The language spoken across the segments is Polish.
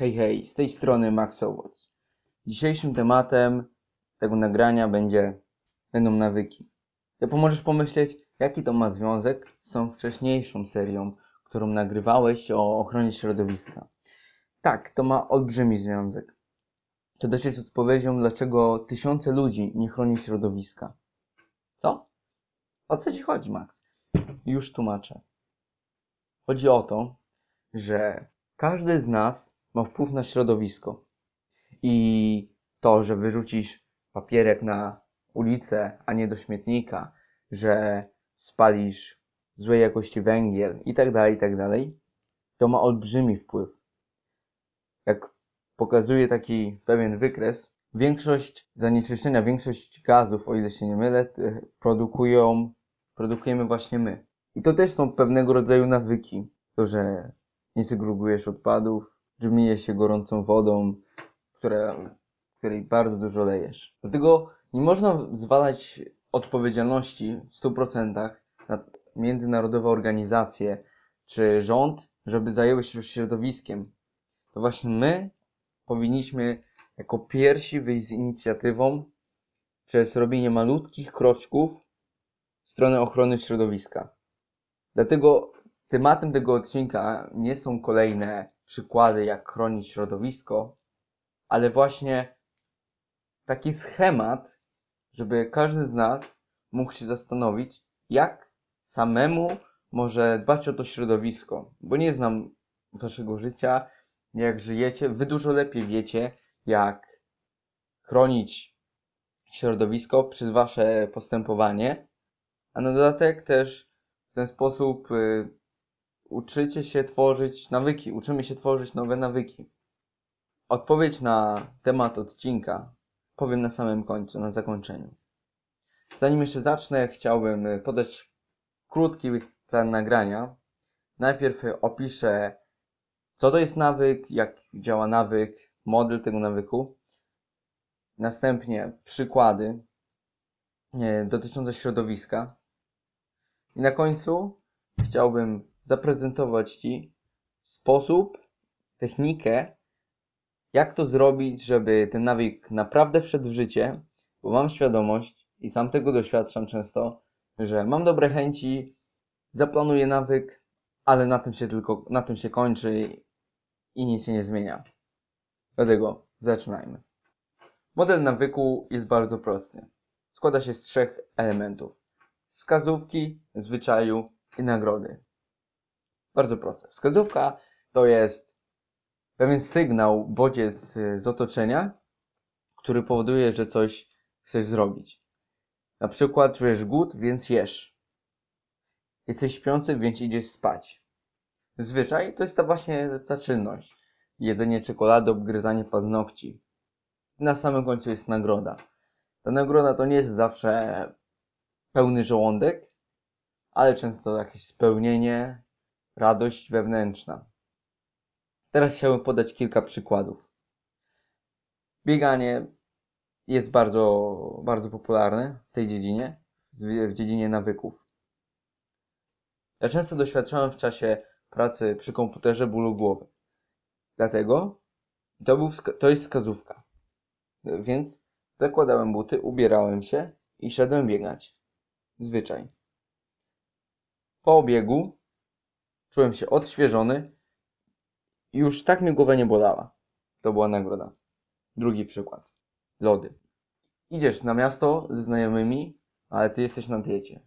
Hej, hej, z tej strony Max Owoc. Dzisiejszym tematem tego nagrania będzie, będą nawyki. Ja pomożesz pomyśleć, jaki to ma związek z tą wcześniejszą serią, którą nagrywałeś o ochronie środowiska. Tak, to ma olbrzymi związek. To też jest odpowiedzią, dlaczego tysiące ludzi nie chroni środowiska. Co? O co ci chodzi, Max? Już tłumaczę. Chodzi o to, że każdy z nas ma wpływ na środowisko. I to, że wyrzucisz papierek na ulicę, a nie do śmietnika, że spalisz złej jakości węgiel i tak dalej, i tak dalej, to ma olbrzymi wpływ. Jak pokazuje taki pewien wykres, większość zanieczyszczenia, większość gazów, o ile się nie mylę, t- produkują, produkujemy właśnie my. I to też są pewnego rodzaju nawyki. To, że nie segregujesz odpadów, że się gorącą wodą, której bardzo dużo lejesz. Dlatego nie można zwalać odpowiedzialności w 100% na międzynarodowe organizacje czy rząd, żeby zajęły się środowiskiem. To właśnie my powinniśmy jako pierwsi wyjść z inicjatywą przez robienie malutkich kroczków w stronę ochrony środowiska. Dlatego tematem tego odcinka nie są kolejne przykłady, jak chronić środowisko, ale właśnie taki schemat, żeby każdy z nas mógł się zastanowić, jak samemu może dbać o to środowisko. Bo nie znam waszego życia, jak żyjecie. Wy dużo lepiej wiecie, jak chronić środowisko przez wasze postępowanie, a na dodatek też w ten sposób y, uczycie się tworzyć nawyki, uczymy się tworzyć nowe nawyki. Odpowiedź na temat odcinka powiem na samym końcu, na zakończeniu. Zanim jeszcze zacznę, chciałbym podać krótki plan nagrania. Najpierw opiszę, co to jest nawyk, jak działa nawyk, model tego nawyku. Następnie przykłady y, dotyczące środowiska. I na końcu chciałbym zaprezentować Ci sposób, technikę, jak to zrobić, żeby ten nawyk naprawdę wszedł w życie, bo mam świadomość i sam tego doświadczam często, że mam dobre chęci, zaplanuję nawyk, ale na tym się tylko, na tym się kończy i nic się nie zmienia. Dlatego zaczynajmy. Model nawyku jest bardzo prosty. Składa się z trzech elementów. Wskazówki, zwyczaju i nagrody. Bardzo proste. Wskazówka to jest pewien sygnał, bodziec y, z otoczenia, który powoduje, że coś chcesz zrobić. Na przykład czujesz głód, więc jesz. Jesteś śpiący, więc idziesz spać. Zwyczaj to jest ta właśnie ta czynność. Jedzenie czekolady, obgryzanie paznokci. Na samym końcu jest nagroda. Ta nagroda to nie jest zawsze pełny żołądek, ale często jakieś spełnienie, radość wewnętrzna. Teraz chciałbym podać kilka przykładów. Bieganie jest bardzo, bardzo popularne w tej dziedzinie, w dziedzinie nawyków. Ja często doświadczałem w czasie pracy przy komputerze bólu głowy. Dlatego to, był, to jest wskazówka. Więc zakładałem buty, ubierałem się i szedłem biegać. Zwyczaj. Po obiegu czułem się odświeżony i już tak mnie głowa nie bolała. To była nagroda. Drugi przykład. Lody. Idziesz na miasto ze znajomymi, ale ty jesteś na diecie.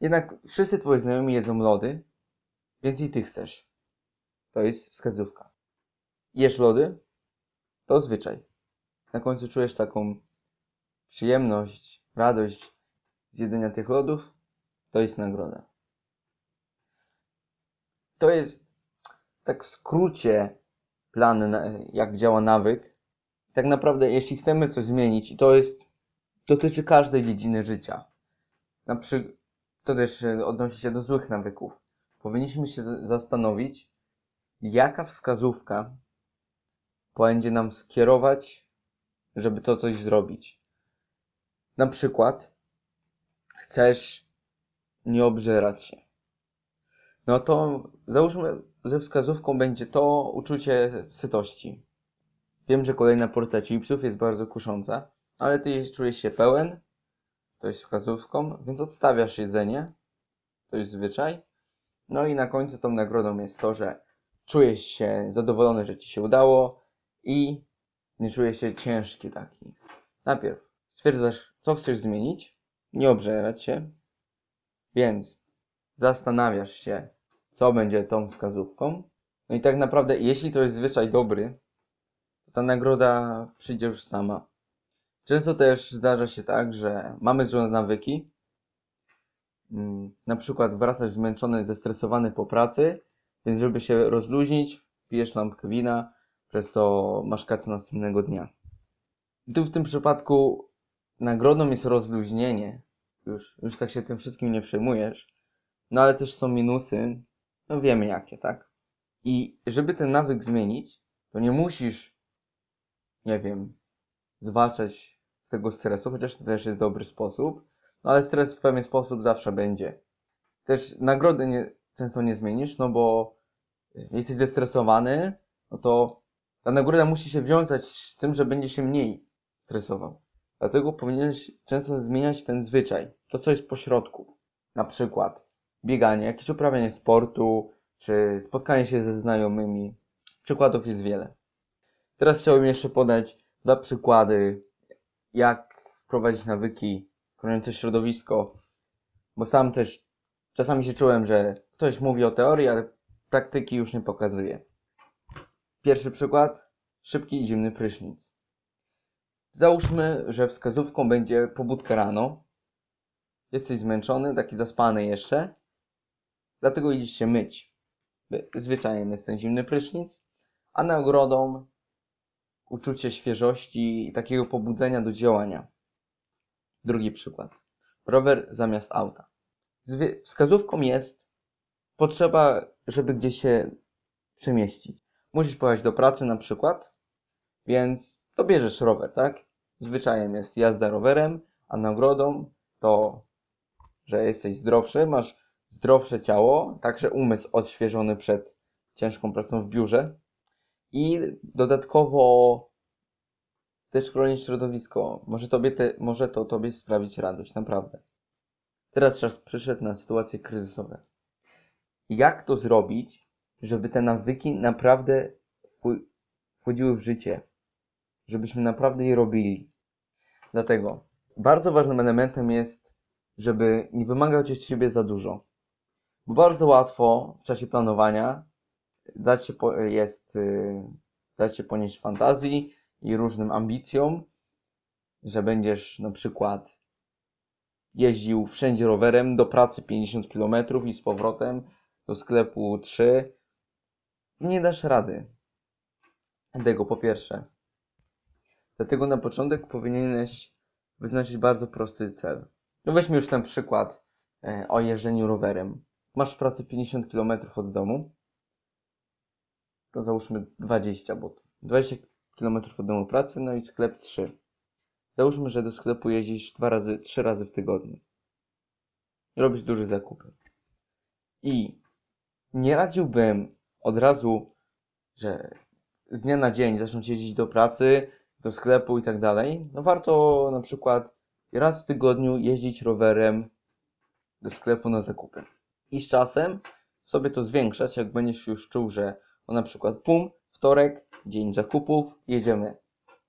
Jednak wszyscy twoi znajomi jedzą lody, więc i ty chcesz. To jest wskazówka. Jesz lody? To zwyczaj. Na końcu czujesz taką przyjemność, radość z jedzenia tych lodów? To jest nagroda. To jest tak w skrócie plan, jak działa nawyk. Tak naprawdę, jeśli chcemy coś zmienić, i to jest, dotyczy każdej dziedziny życia. Na przy, to też odnosi się do złych nawyków. Powinniśmy się zastanowić, jaka wskazówka będzie nam skierować, żeby to coś zrobić. Na przykład, chcesz nie obżerać się. No to załóżmy, ze wskazówką będzie to uczucie sytości. Wiem, że kolejna porcja chipsów jest bardzo kusząca, ale ty czujesz się pełen, to jest wskazówką, więc odstawiasz jedzenie, to jest zwyczaj. No i na końcu tą nagrodą jest to, że czujesz się zadowolony, że ci się udało i nie czujesz się ciężki taki. Najpierw stwierdzasz, co chcesz zmienić, nie obżerać się, więc zastanawiasz się, co będzie tą wskazówką. No i tak naprawdę, jeśli to jest zwyczaj dobry, to ta nagroda przyjdzie już sama. Często też zdarza się tak, że mamy złe nawyki. Mm, Na przykład wracasz zmęczony, zestresowany po pracy, więc żeby się rozluźnić, pijesz lampkę wina, przez to masz kacę następnego dnia. I tu w tym przypadku nagrodą jest rozluźnienie. Już, już tak się tym wszystkim nie przejmujesz. No ale też są minusy. No wiemy jakie, tak? I żeby ten nawyk zmienić, to nie musisz, nie wiem, zwalczać z tego stresu, chociaż to też jest dobry sposób. No ale stres w pewien sposób zawsze będzie. Też nagrody nie, często nie zmienisz, no bo jesteś zestresowany, no to ta nagroda musi się wiązać z tym, że będzie się mniej stresował. Dlatego powinieneś często zmieniać ten zwyczaj, to co jest po środku. Na przykład bieganie, jakieś uprawianie sportu, czy spotkanie się ze znajomymi. Przykładów jest wiele. Teraz chciałbym jeszcze podać dwa przykłady, jak wprowadzić nawyki chroniące środowisko, bo sam też czasami się czułem, że ktoś mówi o teorii, ale praktyki już nie pokazuje. Pierwszy przykład, szybki i zimny prysznic. Załóżmy, że wskazówką będzie pobudka rano. Jesteś zmęczony, taki zaspany jeszcze, dlatego idziesz się myć. Zwyczajem jest ten zimny prysznic, a nagrodą uczucie świeżości i takiego pobudzenia do działania. Drugi przykład. Rower zamiast auta. Wskazówką jest potrzeba, żeby gdzieś się przemieścić. Musisz pojechać do pracy na przykład, więc to bierzesz rower, tak? Zwyczajem jest jazda rowerem, a nagrodą to, że jesteś zdrowszy, masz zdrowsze ciało, także umysł odświeżony przed ciężką pracą w biurze i dodatkowo też chronić środowisko. Może, tobie te, może to tobie sprawić radość, naprawdę. Teraz czas przyszedł na sytuacje kryzysowe. Jak to zrobić, żeby te nawyki naprawdę wchodziły w życie? Żebyśmy naprawdę je robili. Dlatego bardzo ważnym elementem jest, żeby nie wymagać od siebie za dużo. Bo bardzo łatwo w czasie planowania dać się po, jest y, dać się ponieść fantazji i różnym ambicjom, że będziesz na przykład jeździł wszędzie rowerem do pracy 50 km i z powrotem do sklepu 3. Nie dasz rady. Tego po pierwsze. Dlatego na początek powinieneś wyznaczyć bardzo prosty cel. No weźmy już ten przykład e, o jeżdżeniu rowerem. Masz pracę 50 km od domu. To załóżmy 20, bo 20 km od domu pracy, no i sklep 3. Załóżmy, że do sklepu jeździsz dwa razy, trzy razy w tygodniu. Robisz duże zakupy. I nie radziłbym od razu, że z dnia na dzień zacząć jeździć do pracy, do sklepu i tak dalej. No warto na przykład raz w tygodniu jeździć rowerem do sklepu na zakupy. I z czasem sobie to zwiększać, jak będziesz już czuł, że no na przykład pum, wtorek, dzień zakupów, jedziemy.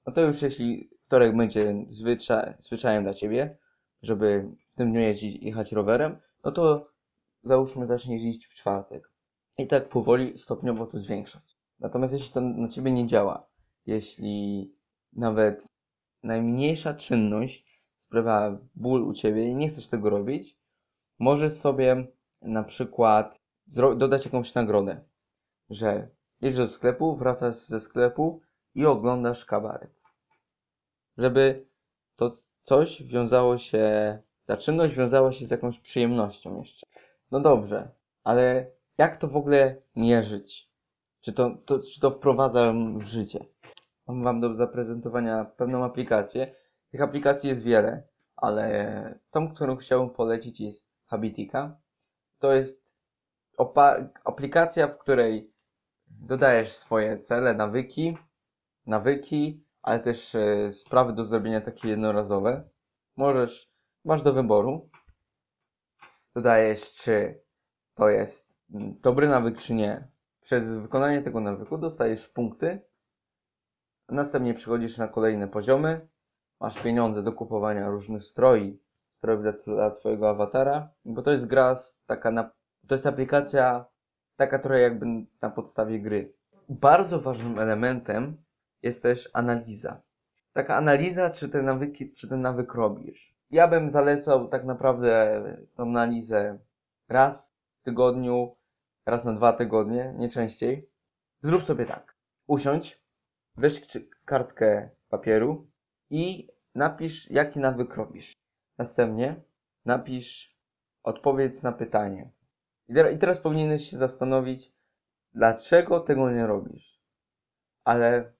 No to już jeśli wtorek będzie zwycza, zwyczajem dla Ciebie, żeby w tym dniu jeździć, jechać rowerem, no to załóżmy zacznie jeździć w czwartek. I tak powoli, stopniowo to zwiększać. Natomiast jeśli to na Ciebie nie działa, jeśli nawet najmniejsza czynność sprawia ból u Ciebie i nie chcesz tego robić, możesz sobie na przykład dodać jakąś nagrodę, że jedziesz do sklepu, wracasz ze sklepu i oglądasz kabaret. Żeby to coś wiązało się, ta czynność wiązała się z jakąś przyjemnością jeszcze. No dobrze, ale jak to w ogóle mierzyć? Czy to, to, czy to wprowadzam w życie? Mam Wam do zaprezentowania pewną aplikację. Tych aplikacji jest wiele, ale tą, którą chciałbym polecić jest Habitica. To jest aplikacja, w której dodajesz swoje cele, nawyki, nawyki, ale też e, sprawy do zrobienia takie jednorazowe. Możesz, masz do wyboru. Dodajesz, czy to jest dobry nawyk, czy nie. Przez wykonanie tego nawyku dostajesz punkty. Następnie przechodzisz na kolejne poziomy. Masz pieniądze do kupowania różnych stroi, strojów dla, dla twojego awatara, bo to jest gra taka na, to jest aplikacja taka trochę jakby na podstawie gry. Bardzo ważnym elementem jest też analiza. Taka analiza, czy te nawyki, czy ten nawyk robisz. Ja bym zalecał tak naprawdę tą analizę raz w tygodniu, raz na dwa tygodnie, nie częściej. Zrób sobie tak. Usiądź, weź kartkę papieru i napisz, jaki nawyk robisz. Następnie napisz odpowiedź na pytanie. I, teraz- powinieneś się zastanowić, dlaczego tego nie robisz. Ale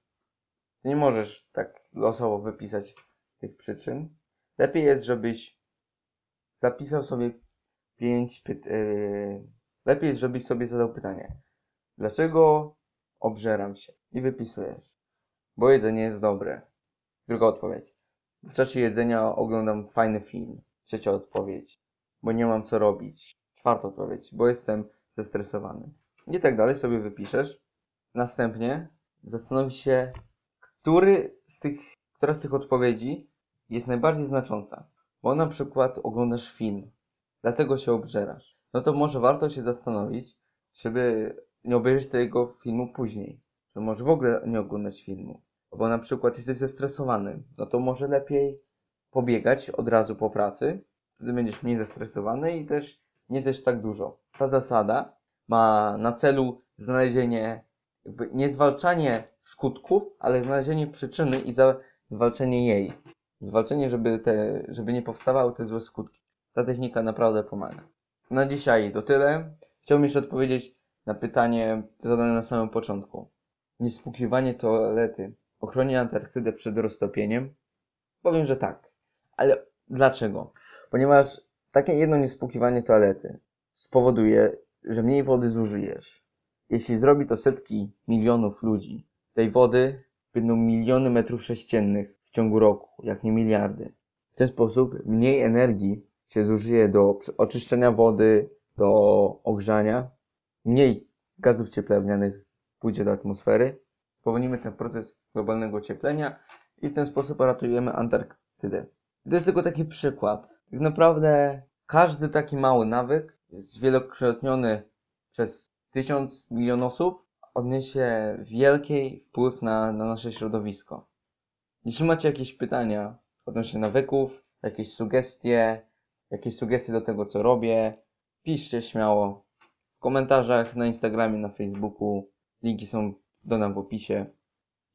nie możesz tak losowo wypisać tych przyczyn. Lepiej jest, żebyś zapisał sobie pięć pyt... Yy... Lepiej jest, żebyś sobie zadał pytanie. Dlaczego obżeram się? I wypisujesz. Bo jedzenie jest dobre. Druga odpowiedź. W czasie jedzenia oglądam fajny film. Trzecia odpowiedź. Bo nie mam co robić. Czwarta odpowiedź. Bo jestem zestresowany. I tak dalej sobie wypiszesz. Następnie zastanowisz się, który z tych, która z tych odpowiedzi jest najbardziej znacząca. Bo na przykład oglądasz film, dlatego się obżerasz. No to może warto się zastanowić, żeby nie obejrzeć tego filmu później. Że może w ogóle nie oglądać filmu. Bo na przykład jesteś zestresowany, no to może lepiej pobiegać od razu po pracy. Wtedy będziesz mniej zestresowany i też nie zjesz tak dużo. Ta zasada ma na celu znalezienie, jakby nie zwalczanie skutków, ale znalezienie przyczyny i za, zwalczenie jej. Zwalczenie, żeby, te, żeby nie powstawały te złe skutki. Ta technika naprawdę pomaga. Na dzisiaj to tyle. Chciałbym jeszcze odpowiedzieć na pytanie zadane na samym początku. Niespłukiwanie toalety ochroni Antarktydę przed roztopieniem? Powiem, że tak. Ale dlaczego? Ponieważ takie jedno niespłukiwanie toalety spowoduje, że mniej wody zużyjesz. Jeśli zrobi to setki milionów ludzi, tej wody będą miliony metrów sześciennych w ciągu roku, jak nie miliardy. W ten sposób mniej energii się zużyje do oczyszczenia wody, do ogrzania, mniej gazów cieplarnianych pójdzie do atmosfery. Spowolnimy ten proces globalnego ocieplenia i w ten sposób ratujemy Antarktydę. To jest tylko taki przykład. Tak naprawdę każdy taki mały nawyk jest zwielokrotniony przez tysiąc milion osób, odniesie wielki wpływ na, na nasze środowisko. Jeśli macie jakieś pytania odnośnie nawyków, jakieś sugestie, jakieś sugestie do tego, co robię, piszcie śmiało w komentarzach na Instagramie, na Facebooku. Linki są dodane w opisie.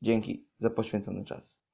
Dzięki za poświęcony czas.